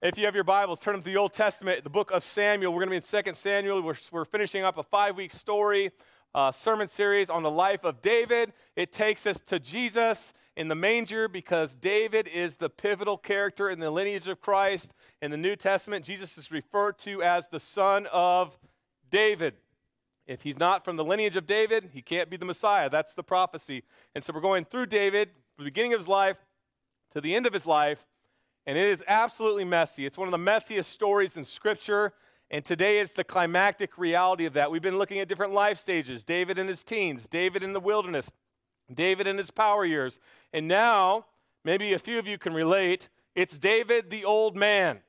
If you have your Bibles, turn to the Old Testament, the book of Samuel. We're going to be in 2 Samuel. We're, we're finishing up a five week story, uh, sermon series on the life of David. It takes us to Jesus in the manger because David is the pivotal character in the lineage of Christ. In the New Testament, Jesus is referred to as the son of David. If he's not from the lineage of David, he can't be the Messiah. That's the prophecy. And so we're going through David, the beginning of his life to the end of his life and it is absolutely messy. It's one of the messiest stories in Scripture, and today is the climactic reality of that. We've been looking at different life stages David in his teens, David in the wilderness, David in his power years. And now, maybe a few of you can relate, it's David the old man.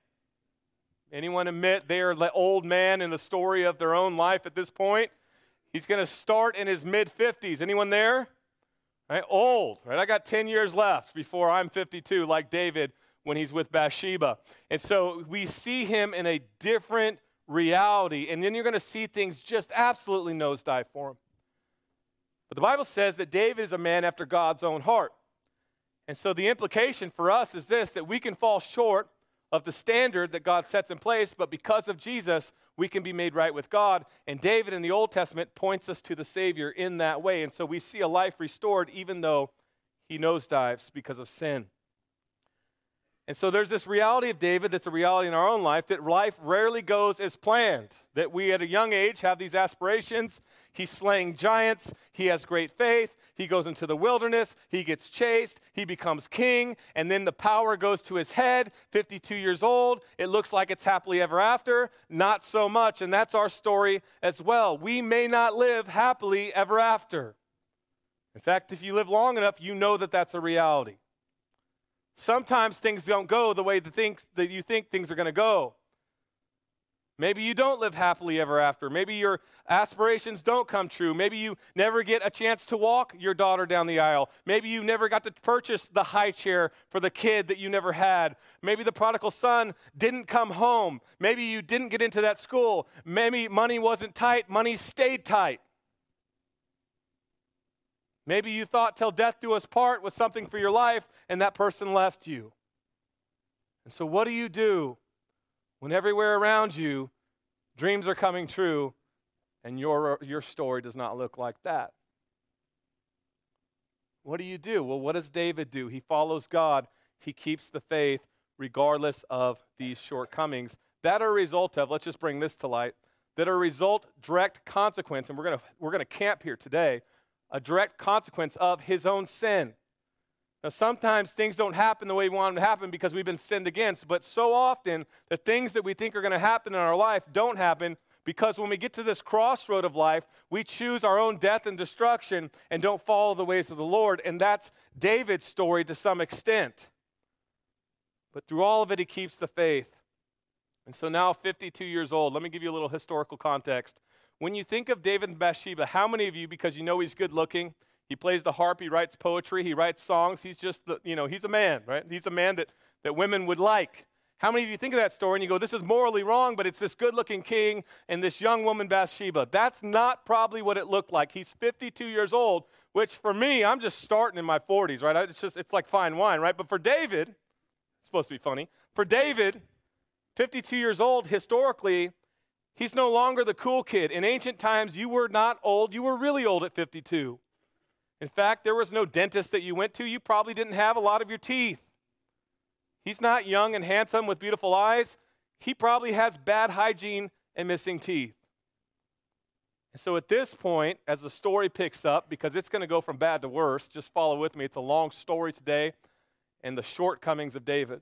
Anyone admit they are the old man in the story of their own life at this point? He's going to start in his mid 50s. Anyone there? Right? Old, right? I got 10 years left before I'm 52, like David when he's with Bathsheba. And so we see him in a different reality. And then you're going to see things just absolutely nosedive for him. But the Bible says that David is a man after God's own heart. And so the implication for us is this that we can fall short of the standard that God sets in place, but because of Jesus, we can be made right with God. And David in the Old Testament points us to the Savior in that way. And so we see a life restored even though he nosedives because of sin. And so there's this reality of David that's a reality in our own life that life rarely goes as planned. That we at a young age have these aspirations. He's slaying giants. He has great faith. He goes into the wilderness. He gets chased. He becomes king. And then the power goes to his head. 52 years old. It looks like it's happily ever after. Not so much. And that's our story as well. We may not live happily ever after. In fact, if you live long enough, you know that that's a reality. Sometimes things don't go the way the things that you think things are going to go. Maybe you don't live happily ever after. Maybe your aspirations don't come true. Maybe you never get a chance to walk your daughter down the aisle. Maybe you never got to purchase the high chair for the kid that you never had. Maybe the prodigal son didn't come home. Maybe you didn't get into that school. Maybe money wasn't tight, money stayed tight. Maybe you thought till death do us part was something for your life, and that person left you. And so, what do you do when everywhere around you dreams are coming true and your, your story does not look like that? What do you do? Well, what does David do? He follows God, he keeps the faith regardless of these shortcomings that are a result of, let's just bring this to light, that are a result, direct consequence, and we're going to we're going to camp here today a direct consequence of his own sin. Now, sometimes things don't happen the way we want them to happen because we've been sinned against, but so often the things that we think are going to happen in our life don't happen because when we get to this crossroad of life, we choose our own death and destruction and don't follow the ways of the Lord. And that's David's story to some extent. But through all of it, he keeps the faith. And so now, 52 years old, let me give you a little historical context. When you think of David and Bathsheba, how many of you, because you know he's good looking, he plays the harp, he writes poetry, he writes songs, he's just, the, you know, he's a man, right? He's a man that, that women would like. How many of you think of that story and you go, this is morally wrong, but it's this good looking king and this young woman, Bathsheba? That's not probably what it looked like. He's 52 years old, which for me, I'm just starting in my 40s, right? It's just, it's like fine wine, right? But for David, it's supposed to be funny. For David, 52 years old, historically, He's no longer the cool kid. In ancient times, you were not old, you were really old at 52. In fact, there was no dentist that you went to. You probably didn't have a lot of your teeth. He's not young and handsome with beautiful eyes. He probably has bad hygiene and missing teeth. And so at this point, as the story picks up, because it's going to go from bad to worse, just follow with me. It's a long story today and the shortcomings of David.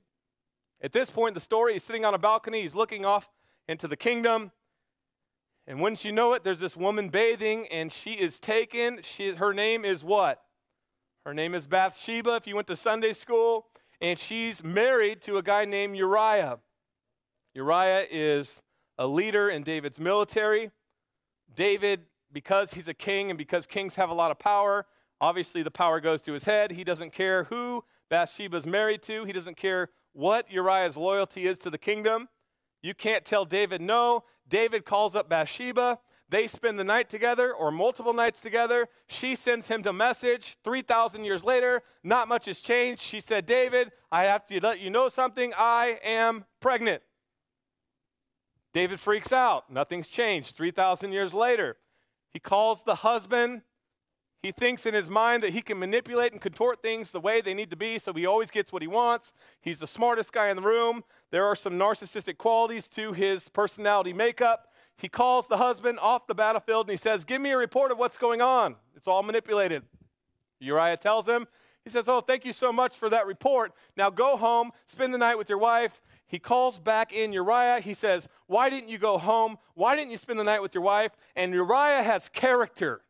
At this point, the story, he's sitting on a balcony, he's looking off into the kingdom. And wouldn't you know it, there's this woman bathing and she is taken. She, her name is what? Her name is Bathsheba, if you went to Sunday school. And she's married to a guy named Uriah. Uriah is a leader in David's military. David, because he's a king and because kings have a lot of power, obviously the power goes to his head. He doesn't care who Bathsheba's married to, he doesn't care what Uriah's loyalty is to the kingdom. You can't tell David no. David calls up Bathsheba. They spend the night together or multiple nights together. She sends him a message. 3,000 years later, not much has changed. She said, David, I have to let you know something. I am pregnant. David freaks out. Nothing's changed. 3,000 years later, he calls the husband. He thinks in his mind that he can manipulate and contort things the way they need to be, so he always gets what he wants. He's the smartest guy in the room. There are some narcissistic qualities to his personality makeup. He calls the husband off the battlefield and he says, Give me a report of what's going on. It's all manipulated. Uriah tells him, He says, Oh, thank you so much for that report. Now go home, spend the night with your wife. He calls back in Uriah. He says, Why didn't you go home? Why didn't you spend the night with your wife? And Uriah has character.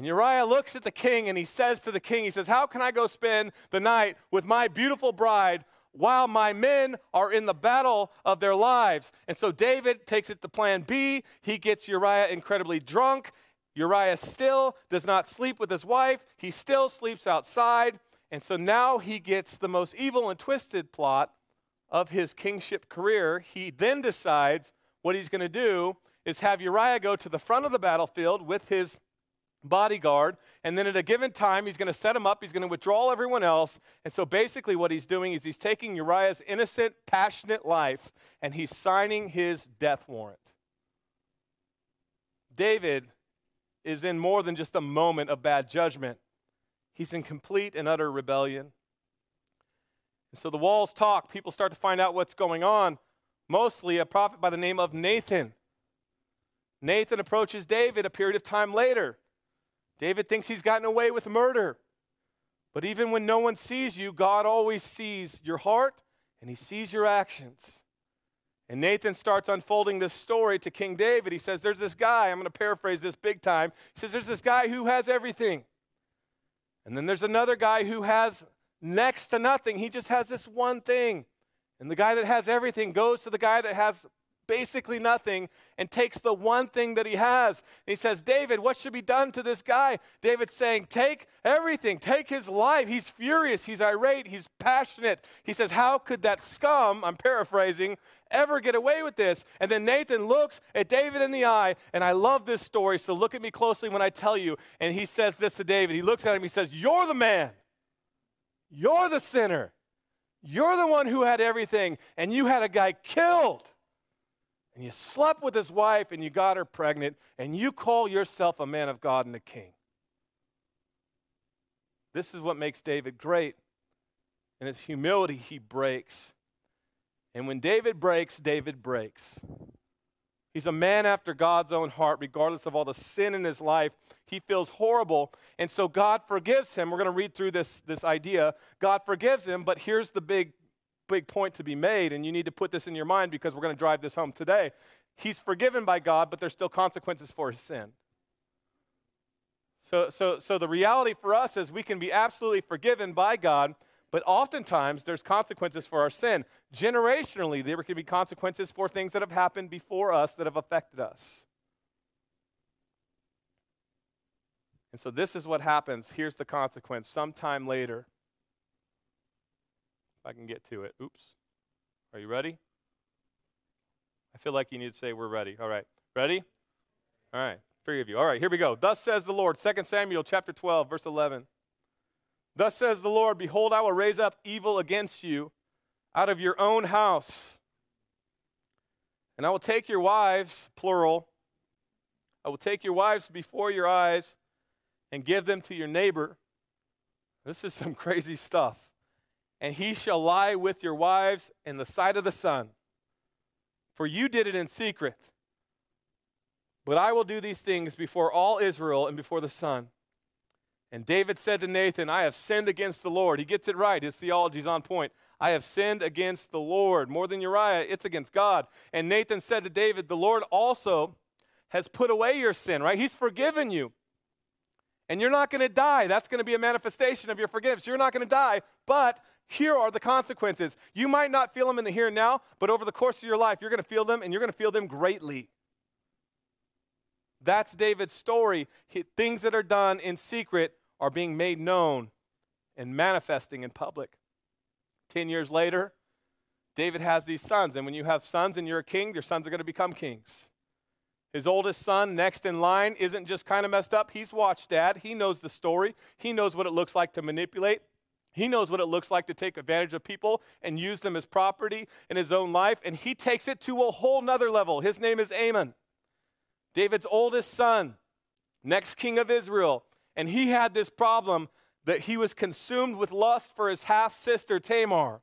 And Uriah looks at the king and he says to the king, He says, How can I go spend the night with my beautiful bride while my men are in the battle of their lives? And so David takes it to plan B. He gets Uriah incredibly drunk. Uriah still does not sleep with his wife, he still sleeps outside. And so now he gets the most evil and twisted plot of his kingship career, he then decides what he's going to do is have Uriah go to the front of the battlefield with his bodyguard, and then at a given time, he's going to set him up, he's going to withdraw everyone else. And so basically, what he's doing is he's taking Uriah's innocent, passionate life and he's signing his death warrant. David is in more than just a moment of bad judgment, he's in complete and utter rebellion. And so the walls talk. People start to find out what's going on. Mostly a prophet by the name of Nathan. Nathan approaches David a period of time later. David thinks he's gotten away with murder. But even when no one sees you, God always sees your heart and he sees your actions. And Nathan starts unfolding this story to King David. He says, There's this guy, I'm going to paraphrase this big time. He says, There's this guy who has everything. And then there's another guy who has next to nothing. He just has this one thing. And the guy that has everything goes to the guy that has basically nothing and takes the one thing that he has. And he says, David, what should be done to this guy? David's saying, Take everything, take his life. He's furious, he's irate, he's passionate. He says, How could that scum, I'm paraphrasing, ever get away with this? And then Nathan looks at David in the eye, and I love this story, so look at me closely when I tell you. And he says this to David. He looks at him, he says, You're the man. You're the sinner. You're the one who had everything, and you had a guy killed. And you slept with his wife, and you got her pregnant, and you call yourself a man of God and a king. This is what makes David great. In his humility, he breaks. And when David breaks, David breaks. He's a man after God's own heart, regardless of all the sin in his life. He feels horrible. And so God forgives him. We're going to read through this, this idea. God forgives him, but here's the big, big point to be made, and you need to put this in your mind because we're going to drive this home today. He's forgiven by God, but there's still consequences for his sin. So, so, so the reality for us is we can be absolutely forgiven by God, but oftentimes there's consequences for our sin. Generationally, there can be consequences for things that have happened before us that have affected us. And so this is what happens. Here's the consequence. Sometime later, if I can get to it. Oops. Are you ready? I feel like you need to say we're ready. All right. Ready? All right. Three of you. All right, here we go. Thus says the Lord, 2 Samuel chapter 12, verse 11. Thus says the Lord Behold, I will raise up evil against you out of your own house. And I will take your wives, plural, I will take your wives before your eyes and give them to your neighbor. This is some crazy stuff. And he shall lie with your wives in the sight of the sun. For you did it in secret. But I will do these things before all Israel and before the sun. And David said to Nathan, I have sinned against the Lord. He gets it right. His theology's on point. I have sinned against the Lord. More than Uriah, it's against God. And Nathan said to David, The Lord also has put away your sin, right? He's forgiven you. And you're not going to die. That's going to be a manifestation of your forgiveness. You're not going to die, but here are the consequences. You might not feel them in the here and now, but over the course of your life, you're going to feel them, and you're going to feel them greatly. That's David's story. He, things that are done in secret are being made known and manifesting in public. Ten years later, David has these sons, and when you have sons and you're a king, your sons are going to become kings. His oldest son, next in line, isn't just kind of messed up. He's watched dad. He knows the story. He knows what it looks like to manipulate. He knows what it looks like to take advantage of people and use them as property in his own life. And he takes it to a whole nother level. His name is Amnon, David's oldest son, next king of Israel. And he had this problem that he was consumed with lust for his half sister, Tamar.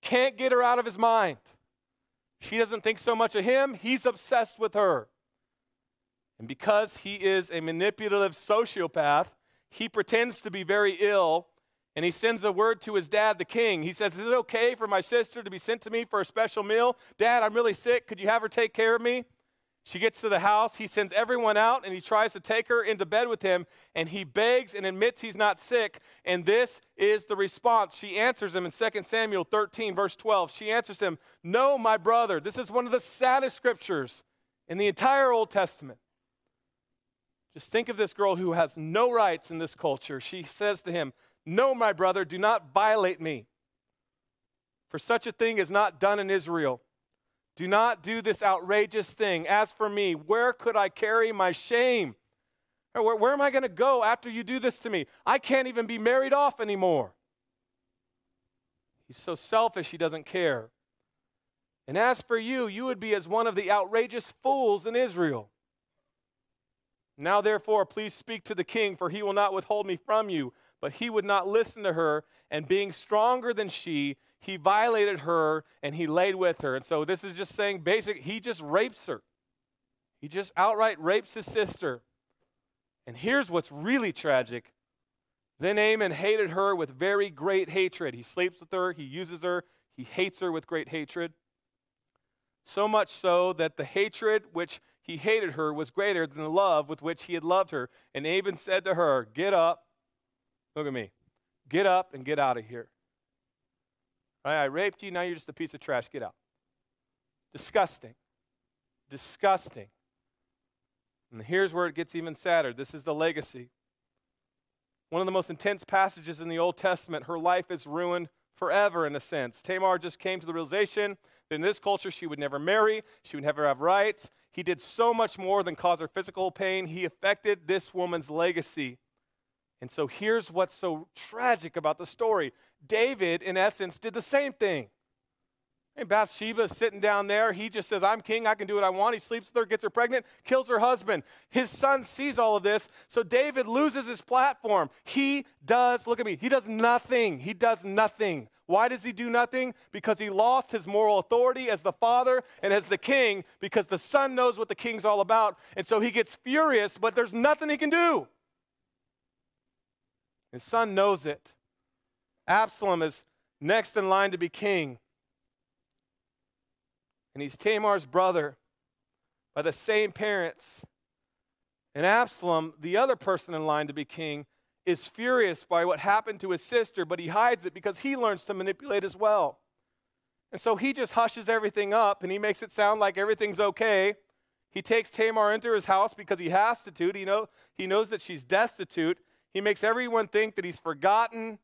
Can't get her out of his mind. She doesn't think so much of him, he's obsessed with her. And because he is a manipulative sociopath, he pretends to be very ill and he sends a word to his dad, the king. He says, Is it okay for my sister to be sent to me for a special meal? Dad, I'm really sick. Could you have her take care of me? She gets to the house. He sends everyone out and he tries to take her into bed with him. And he begs and admits he's not sick. And this is the response. She answers him in 2 Samuel 13, verse 12. She answers him, No, my brother. This is one of the saddest scriptures in the entire Old Testament. Just think of this girl who has no rights in this culture. She says to him, No, my brother, do not violate me. For such a thing is not done in Israel. Do not do this outrageous thing. As for me, where could I carry my shame? Where, where am I going to go after you do this to me? I can't even be married off anymore. He's so selfish, he doesn't care. And as for you, you would be as one of the outrageous fools in Israel. Now, therefore, please speak to the king, for he will not withhold me from you. But he would not listen to her, and being stronger than she, he violated her and he laid with her. And so this is just saying basic, he just rapes her. He just outright rapes his sister. And here's what's really tragic. Then Amnon hated her with very great hatred. He sleeps with her, he uses her, he hates her with great hatred. So much so that the hatred which he hated her was greater than the love with which he had loved her. And Amnon said to her, Get up. Look at me. Get up and get out of here. I raped you, now you're just a piece of trash. Get out. Disgusting. Disgusting. And here's where it gets even sadder. This is the legacy. One of the most intense passages in the Old Testament, her life is ruined forever in a sense. Tamar just came to the realization that in this culture she would never marry, she would never have rights. He did so much more than cause her physical pain. He affected this woman's legacy. And so here's what's so tragic about the story David, in essence, did the same thing. And Bathsheba sitting down there. He just says, I'm king. I can do what I want. He sleeps with her, gets her pregnant, kills her husband. His son sees all of this. So David loses his platform. He does, look at me, he does nothing. He does nothing. Why does he do nothing? Because he lost his moral authority as the father and as the king because the son knows what the king's all about. And so he gets furious, but there's nothing he can do. His son knows it. Absalom is next in line to be king. And he's Tamar's brother by the same parents. And Absalom, the other person in line to be king, is furious by what happened to his sister, but he hides it because he learns to manipulate as well. And so he just hushes everything up and he makes it sound like everything's okay. He takes Tamar into his house because he has to. He, know, he knows that she's destitute. He makes everyone think that he's forgotten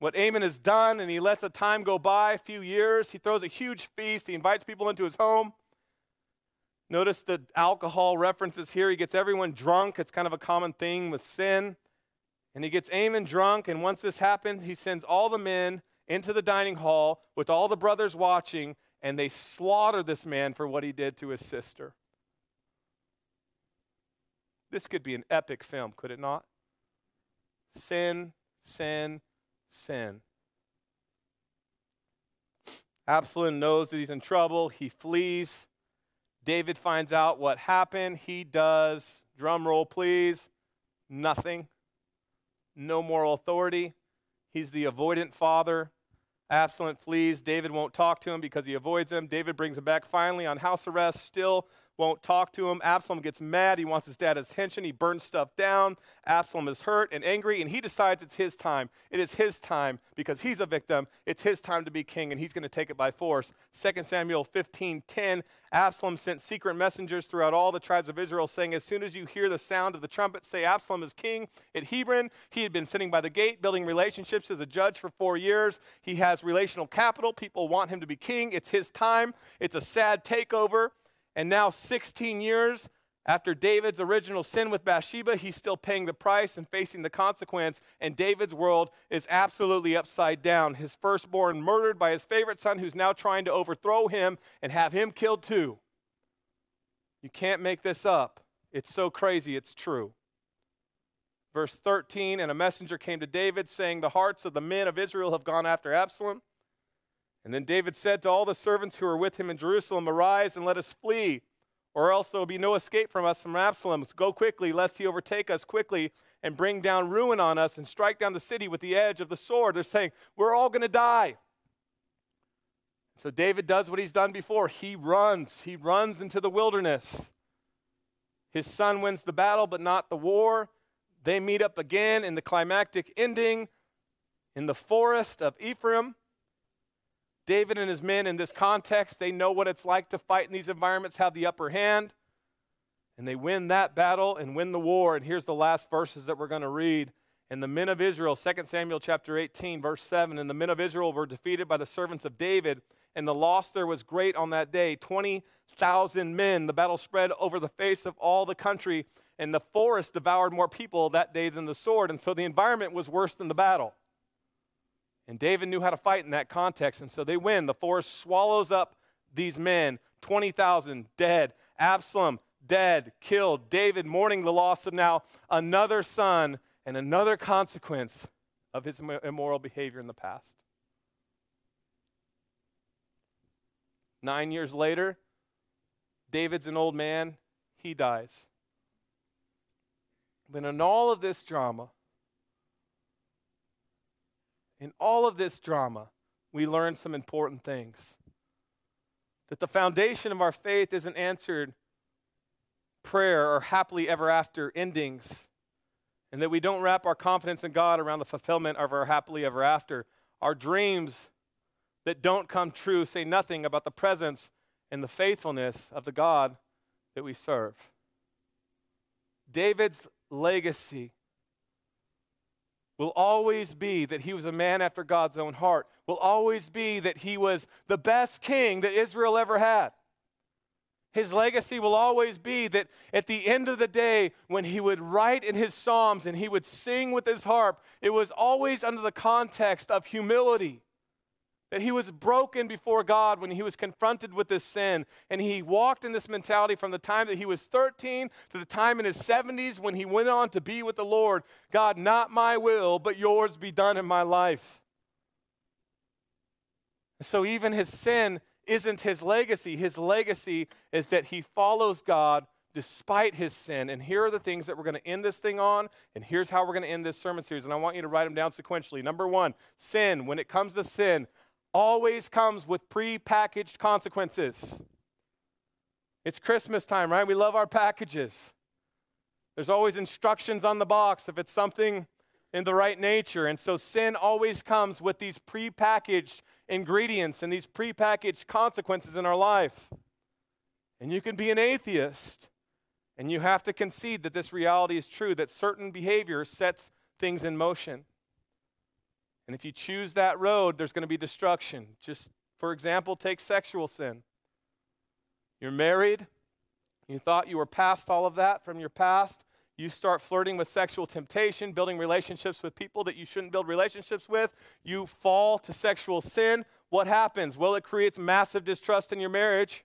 what Amnon has done, and he lets a time go by, a few years. He throws a huge feast. He invites people into his home. Notice the alcohol references here. He gets everyone drunk. It's kind of a common thing with sin. And he gets Amnon drunk, and once this happens, he sends all the men into the dining hall with all the brothers watching, and they slaughter this man for what he did to his sister. This could be an epic film, could it not? Sin, sin, sin. Absalom knows that he's in trouble. He flees. David finds out what happened. He does, drum roll please, nothing. No moral authority. He's the avoidant father. Absalom flees. David won't talk to him because he avoids him. David brings him back finally on house arrest, still won't talk to him. Absalom gets mad. He wants his dad's attention. He burns stuff down. Absalom is hurt and angry, and he decides it's his time. It is his time because he's a victim. It's his time to be king, and he's going to take it by force. 2 Samuel 15 10. Absalom sent secret messengers throughout all the tribes of Israel, saying, As soon as you hear the sound of the trumpet, say Absalom is king at Hebron. He had been sitting by the gate, building relationships as a judge for four years. He has relational capital. People want him to be king. It's his time. It's a sad takeover. And now, 16 years after David's original sin with Bathsheba, he's still paying the price and facing the consequence. And David's world is absolutely upside down. His firstborn murdered by his favorite son, who's now trying to overthrow him and have him killed too. You can't make this up. It's so crazy, it's true. Verse 13 And a messenger came to David, saying, The hearts of the men of Israel have gone after Absalom. And then David said to all the servants who were with him in Jerusalem, Arise and let us flee or else there will be no escape from us from Absalom. Go quickly, lest he overtake us quickly and bring down ruin on us and strike down the city with the edge of the sword. They're saying, We're all going to die. So David does what he's done before. He runs. He runs into the wilderness. His son wins the battle, but not the war. They meet up again in the climactic ending in the forest of Ephraim. David and his men in this context, they know what it's like to fight in these environments, have the upper hand, and they win that battle and win the war. And here's the last verses that we're going to read. And the men of Israel, 2 Samuel chapter 18, verse 7, and the men of Israel were defeated by the servants of David, and the loss there was great on that day 20,000 men. The battle spread over the face of all the country, and the forest devoured more people that day than the sword. And so the environment was worse than the battle. And David knew how to fight in that context, and so they win. The forest swallows up these men 20,000 dead. Absalom dead, killed. David mourning the loss of now another son and another consequence of his immoral behavior in the past. Nine years later, David's an old man, he dies. But in all of this drama, in all of this drama, we learn some important things. That the foundation of our faith isn't answered prayer or happily ever after endings, and that we don't wrap our confidence in God around the fulfillment of our happily ever after. Our dreams that don't come true say nothing about the presence and the faithfulness of the God that we serve. David's legacy will always be that he was a man after God's own heart, will always be that he was the best king that Israel ever had. His legacy will always be that at the end of the day, when he would write in his Psalms and he would sing with his harp, it was always under the context of humility that he was broken before God when he was confronted with this sin. And he walked in this mentality from the time that he was 13 to the time in his 70s when he went on to be with the Lord. God, not my will, but yours be done in my life. So even his sin isn't his legacy. His legacy is that he follows God despite his sin. And here are the things that we're going to end this thing on, and here's how we're going to end this sermon series. And I want you to write them down sequentially. Number one, sin. When it comes to sin, always comes with pre-packaged consequences. It's Christmas time, right? We love our packages. There's always instructions on the box if it's something in the right nature. And so sin always comes with these pre-packaged ingredients and these pre-packaged consequences in our life. And you can be an atheist and you have to concede that this reality is true, that certain behavior sets things in motion. And if you choose that road, there's going to be destruction. Just for example, take sexual sin. You're married, you thought you were past all of that from your past. You start flirting with sexual temptation, building relationships with people that you shouldn't build relationships with. You fall to sexual sin. What happens? Well, it creates massive distrust in your marriage.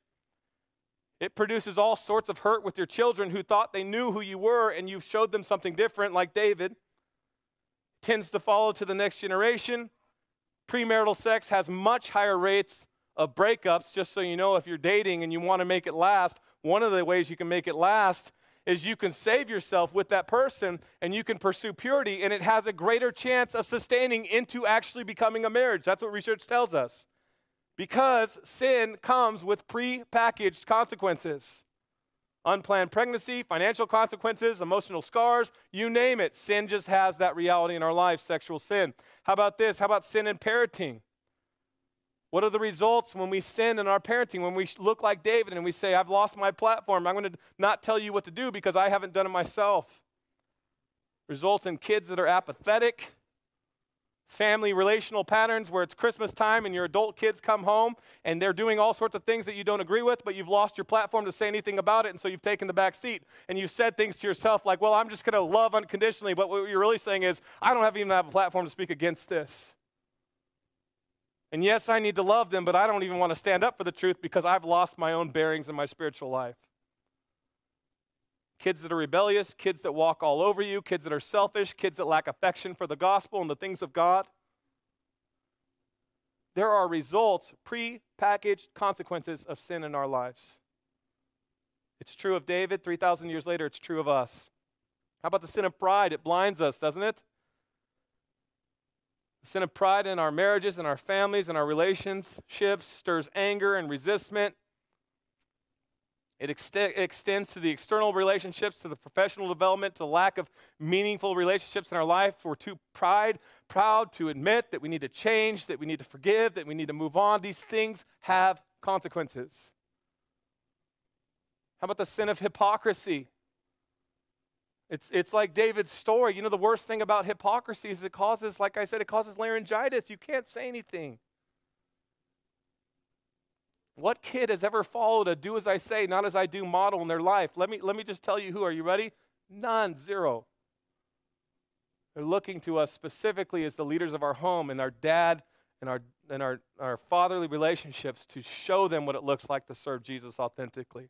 It produces all sorts of hurt with your children who thought they knew who you were and you showed them something different, like David tends to follow to the next generation. Premarital sex has much higher rates of breakups, just so you know, if you're dating and you want to make it last, one of the ways you can make it last is you can save yourself with that person and you can pursue purity, and it has a greater chance of sustaining into actually becoming a marriage. That's what research tells us. Because sin comes with pre packaged consequences unplanned pregnancy, financial consequences, emotional scars, you name it. Sin just has that reality in our life, sexual sin. How about this? How about sin in parenting? What are the results when we sin in our parenting? When we look like David and we say, I've lost my platform, I'm going to not tell you what to do because I haven't done it myself. Results in kids that are apathetic, family relational patterns where it's Christmas time and your adult kids come home and they're doing all sorts of things that you don't agree with, but you've lost your platform to say anything about it, and so you've taken the back seat and you've said things to yourself like, well, I'm just going to love unconditionally, but what you're really saying is, I don't have even have a platform to speak against this. And yes, I need to love them, but I don't even want to stand up for the truth because I've lost my own bearings in my spiritual life. Kids that are rebellious, kids that walk all over you, kids that are selfish, kids that lack affection for the gospel and the things of God. There are results, pre-packaged consequences of sin in our lives. It's true of David. 3,000 years later, it's true of us. How about the sin of pride? It blinds us, doesn't it? The sin of pride in our marriages and our families and our relationships stirs anger and resentment it extends to the external relationships, to the professional development, to lack of meaningful relationships in our life. We're too pride, proud to admit that we need to change, that we need to forgive, that we need to move on. These things have consequences. How about the sin of hypocrisy? It's, it's like David's story. You know, the worst thing about hypocrisy is it causes, like I said, it causes laryngitis. You can't say anything. What kid has ever followed a do as I say, not as I do model in their life? Let me, let me just tell you who. Are you ready? None, zero. They're looking to us specifically as the leaders of our home and our dad and our, and our, our fatherly relationships to show them what it looks like to serve Jesus authentically.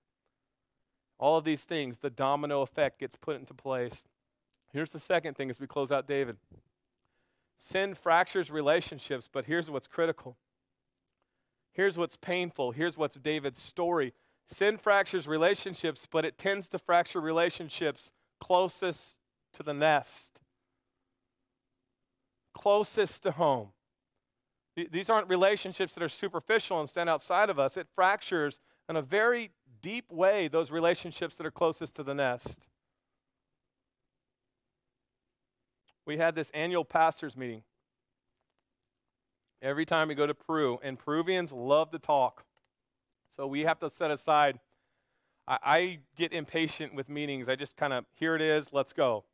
All of these things, the domino effect gets put into place. Here's the second thing as we close out David sin fractures relationships, but here's what's critical Here's what's painful. Here's what's David's story. Sin fractures relationships, but it tends to fracture relationships closest to the nest, closest to home. These aren't relationships that are superficial and stand outside of us. It fractures in a very deep way those relationships that are closest to the nest. We had this annual pastors' meeting every time we go to Peru, and Peruvians love to talk. So we have to set aside. I, I get impatient with meetings. I just kind of, here it is, let's go.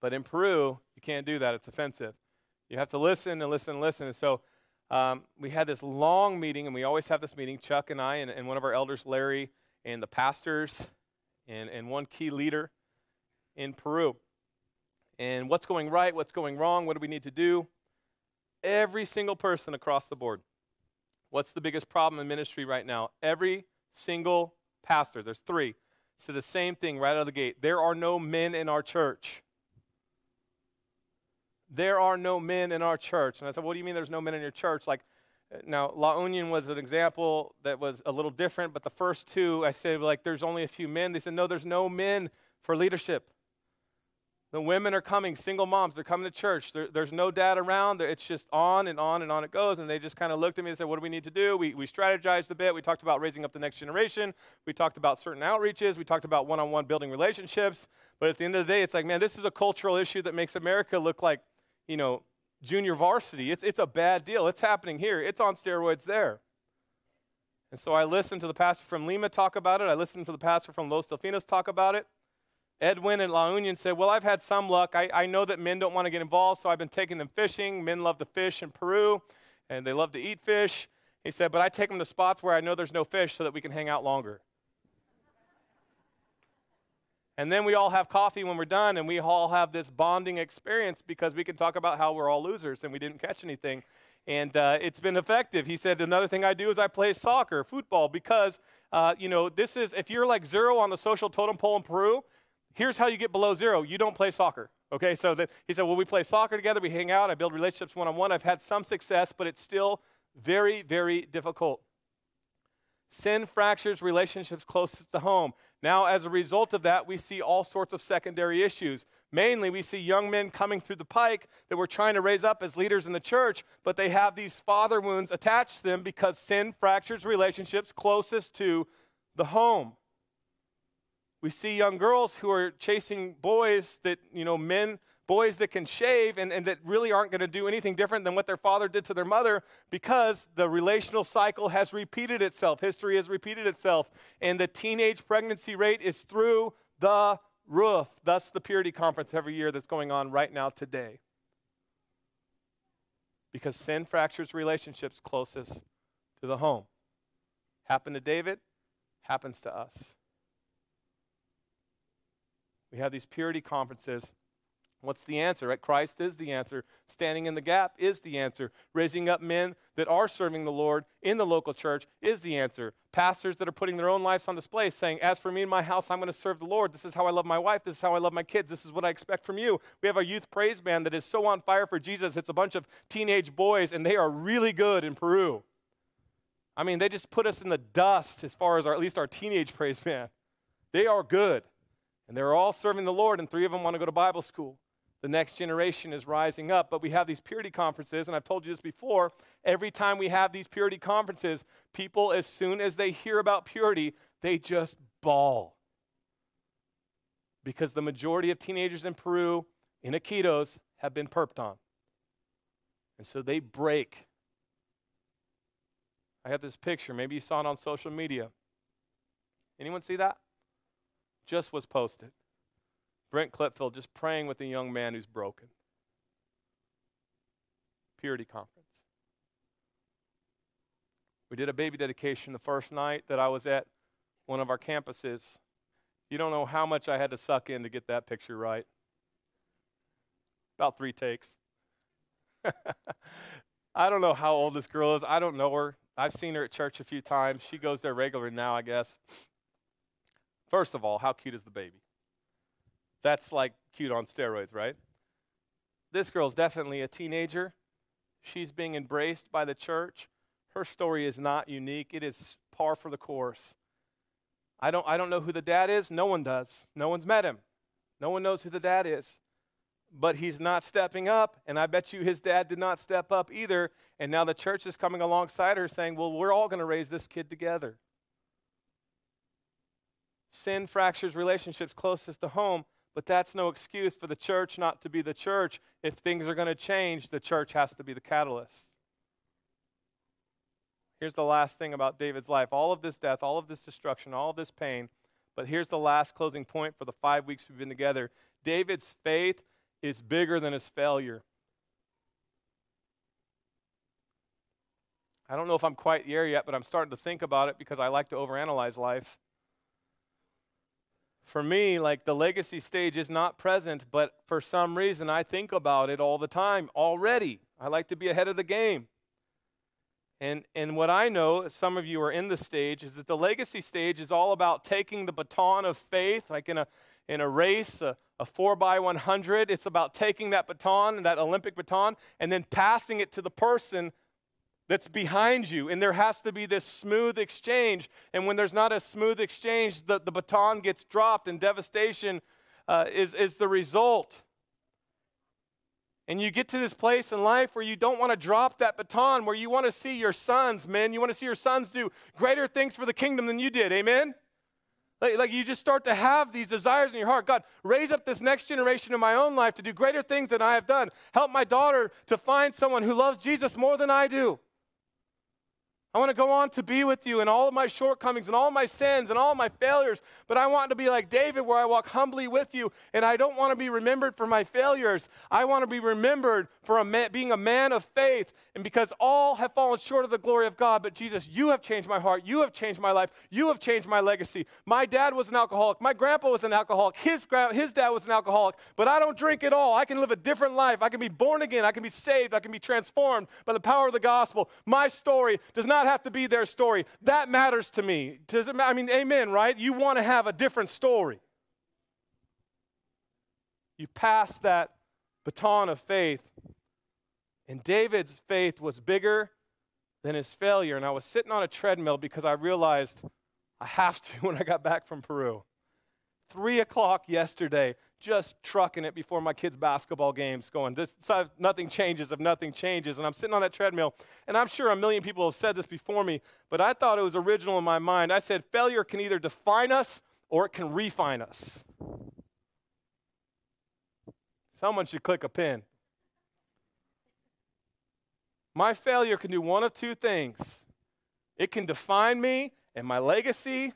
But in Peru, you can't do that. It's offensive. You have to listen and listen and listen. And so um, we had this long meeting, and we always have this meeting, Chuck and I, and, and one of our elders, Larry, and the pastors, and, and one key leader in Peru. And what's going right, what's going wrong, what do we need to do? Every single person across the board. What's the biggest problem in ministry right now? Every single pastor, there's three, said the same thing right out of the gate. There are no men in our church. There are no men in our church. And I said, What do you mean there's no men in your church? Like, now, La Union was an example that was a little different, but the first two, I said, like, there's only a few men. They said, no, there's no men for leadership. The women are coming, single moms, they're coming to church. There, there's no dad around. It's just on and on and on it goes. And they just kind of looked at me and said, What do we need to do? We, we strategized a bit. We talked about raising up the next generation. We talked about certain outreaches. We talked about one on one building relationships. But at the end of the day, it's like, man, this is a cultural issue that makes America look like, you know, junior varsity. It's, it's a bad deal. It's happening here, it's on steroids there. And so I listened to the pastor from Lima talk about it. I listened to the pastor from Los Delfinos talk about it. Edwin and La Union said, Well, I've had some luck. I, I know that men don't want to get involved, so I've been taking them fishing. Men love to fish in Peru, and they love to eat fish. He said, But I take them to spots where I know there's no fish so that we can hang out longer. and then we all have coffee when we're done, and we all have this bonding experience because we can talk about how we're all losers and we didn't catch anything. And uh, it's been effective. He said, Another thing I do is I play soccer, football, because, uh, you know, this is, if you're like zero on the social totem pole in Peru, here's how you get below zero you don't play soccer. Okay, so that, he said, well, we play soccer together, we hang out, I build relationships one on one. I've had some success, but it's still very, very difficult. Sin fractures relationships closest to home. Now, as a result of that, we see all sorts of secondary issues. Mainly, we see young men coming through the pike that we're trying to raise up as leaders in the church, but they have these father wounds attached to them because sin fractures relationships closest to the home. We see young girls who are chasing boys that, you know, men, boys that can shave and, and that really aren't going to do anything different than what their father did to their mother because the relational cycle has repeated itself. History has repeated itself. And the teenage pregnancy rate is through the roof. Thus, the Purity Conference every year that's going on right now today. because sin fractures relationships closest to the home. Happened to David, happens to us. We have these purity conferences What's the answer? Right? Christ is the answer. Standing in the gap is the answer. Raising up men that are serving the Lord in the local church is the answer. Pastors that are putting their own lives on display, saying, As for me and my house, I'm going to serve the Lord. This is how I love my wife. This is how I love my kids. This is what I expect from you. We have a youth praise band that is so on fire for Jesus. It's a bunch of teenage boys, and they are really good in Peru. I mean, they just put us in the dust as far as our, at least our teenage praise band. They are good. And they're all serving the Lord, and three of them want to go to Bible school the next generation is rising up. But we have these purity conferences, and I've told you this before. Every time we have these purity conferences, people, as soon as they hear about purity, they just bawl. Because the majority of teenagers in Peru, in Iquitos, have been perped on. And so they break. I have this picture. Maybe you saw it on social media. Anyone see that? Just was posted. Brent Clipfield just praying with a young man who's broken. Purity conference. We did a baby dedication the first night that I was at one of our campuses. You don't know how much I had to suck in to get that picture right. About three takes. I don't know how old this girl is. I don't know her. I've seen her at church a few times. She goes there regularly now, I guess. First of all, how cute is the baby? That's like cute on steroids, right? This girl's definitely a teenager. She's being embraced by the church. Her story is not unique, it is par for the course. I don't, I don't know who the dad is. No one does. No one's met him. No one knows who the dad is. But he's not stepping up, and I bet you his dad did not step up either. And now the church is coming alongside her saying, Well, we're all going to raise this kid together. Sin fractures relationships closest to home, but that's no excuse for the church not to be the church. If things are going to change, the church has to be the catalyst. Here's the last thing about David's life all of this death, all of this destruction, all of this pain. But here's the last closing point for the five weeks we've been together David's faith is bigger than his failure. I don't know if I'm quite there yet, but I'm starting to think about it because I like to overanalyze life for me, like the legacy stage is not present, but for some reason I think about it all the time already. I like to be ahead of the game. And, and what I know, some of you are in the stage, is that the legacy stage is all about taking the baton of faith, like in a, in a race, a, a 4 by 100. It's about taking that baton, that Olympic baton, and then passing it to the person that's behind you. And there has to be this smooth exchange. And when there's not a smooth exchange, the, the baton gets dropped and devastation uh, is, is the result. And you get to this place in life where you don't want to drop that baton, where you want to see your sons, men, you want to see your sons do greater things for the kingdom than you did. Amen? Like, like, you just start to have these desires in your heart. God, raise up this next generation in my own life to do greater things than I have done. Help my daughter to find someone who loves Jesus more than I do. I want to go on to be with you in all of my shortcomings and all my sins and all my failures, but I want to be like David where I walk humbly with you and I don't want to be remembered for my failures. I want to be remembered for a man, being a man of faith and because all have fallen short of the glory of God, but Jesus, you have changed my heart. You have changed my life. You have changed my legacy. My dad was an alcoholic. My grandpa was an alcoholic. His, gra- his dad was an alcoholic, but I don't drink at all. I can live a different life. I can be born again. I can be saved. I can be transformed by the power of the gospel. My story does not not have to be their story. That matters to me. Does it, matter? I mean, amen, right? You want to have a different story. You pass that baton of faith. And David's faith was bigger than his failure. And I was sitting on a treadmill because I realized I have to when I got back from Peru. Three o'clock yesterday, just trucking it before my kids' basketball games, going, this, nothing changes if nothing changes. And I'm sitting on that treadmill, and I'm sure a million people have said this before me, but I thought it was original in my mind. I said, failure can either define us or it can refine us. Someone should click a pin. My failure can do one of two things it can define me and my legacy,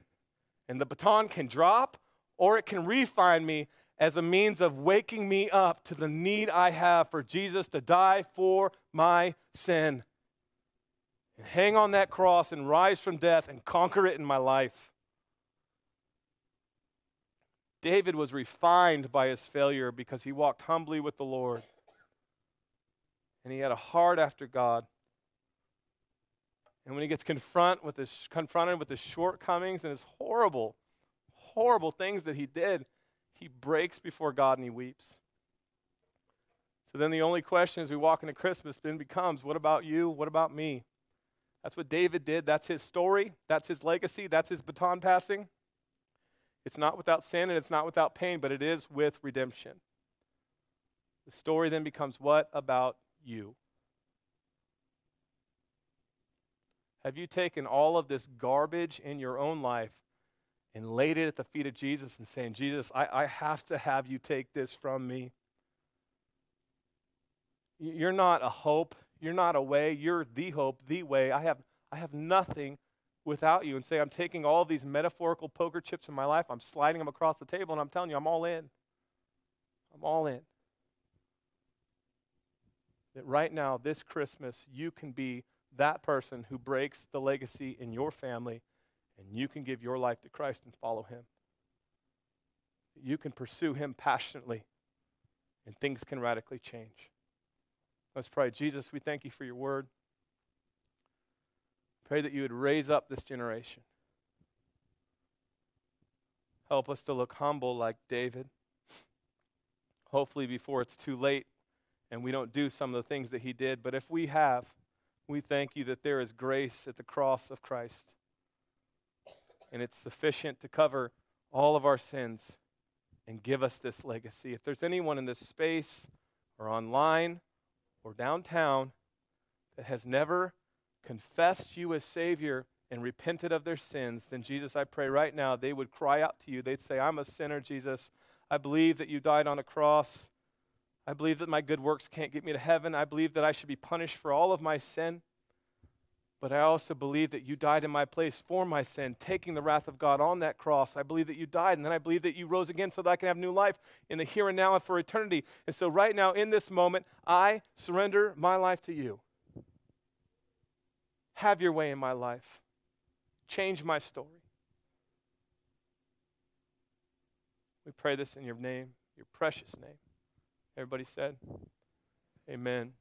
and the baton can drop, or it can refine me as a means of waking me up to the need I have for Jesus to die for my sin. And hang on that cross and rise from death and conquer it in my life. David was refined by his failure because he walked humbly with the Lord. And he had a heart after God. And when he gets confront with his, confronted with his shortcomings and his horrible, horrible things that he did, he breaks before God and he weeps. So then the only question as we walk into Christmas then becomes what about you? What about me? That's what David did. That's his story. That's his legacy. That's his baton passing. It's not without sin and it's not without pain, but it is with redemption. The story then becomes what about you? Have you taken all of this garbage in your own life and laid it at the feet of Jesus and saying, Jesus, I, I have to have you take this from me? You're not a hope. You're not a way. You're the hope, the way. I have, I have nothing without you. And say, I'm taking all these metaphorical poker chips in my life, I'm sliding them across the table, and I'm telling you, I'm all in. I'm all in. That right now, this Christmas, you can be that person who breaks the legacy in your family, and you can give your life to Christ and follow Him. You can pursue Him passionately, and things can radically change. Let's pray. Jesus, we thank you for your word. Pray that you would raise up this generation. Help us to look humble like David. Hopefully, before it's too late and we don't do some of the things that he did. But if we have, we thank you that there is grace at the cross of Christ. And it's sufficient to cover all of our sins and give us this legacy. If there's anyone in this space or online or downtown that has never confessed you as Savior and repented of their sins, then Jesus, I pray right now they would cry out to you. They'd say, I'm a sinner, Jesus. I believe that you died on a cross. I believe that my good works can't get me to heaven. I believe that I should be punished for all of my sin. But I also believe that you died in my place for my sin, taking the wrath of God on that cross. I believe that you died, and then I believe that you rose again so that I can have new life in the here and now and for eternity. And so, right now, in this moment, I surrender my life to you. Have your way in my life, change my story. We pray this in your name, your precious name. Everybody said, Amen.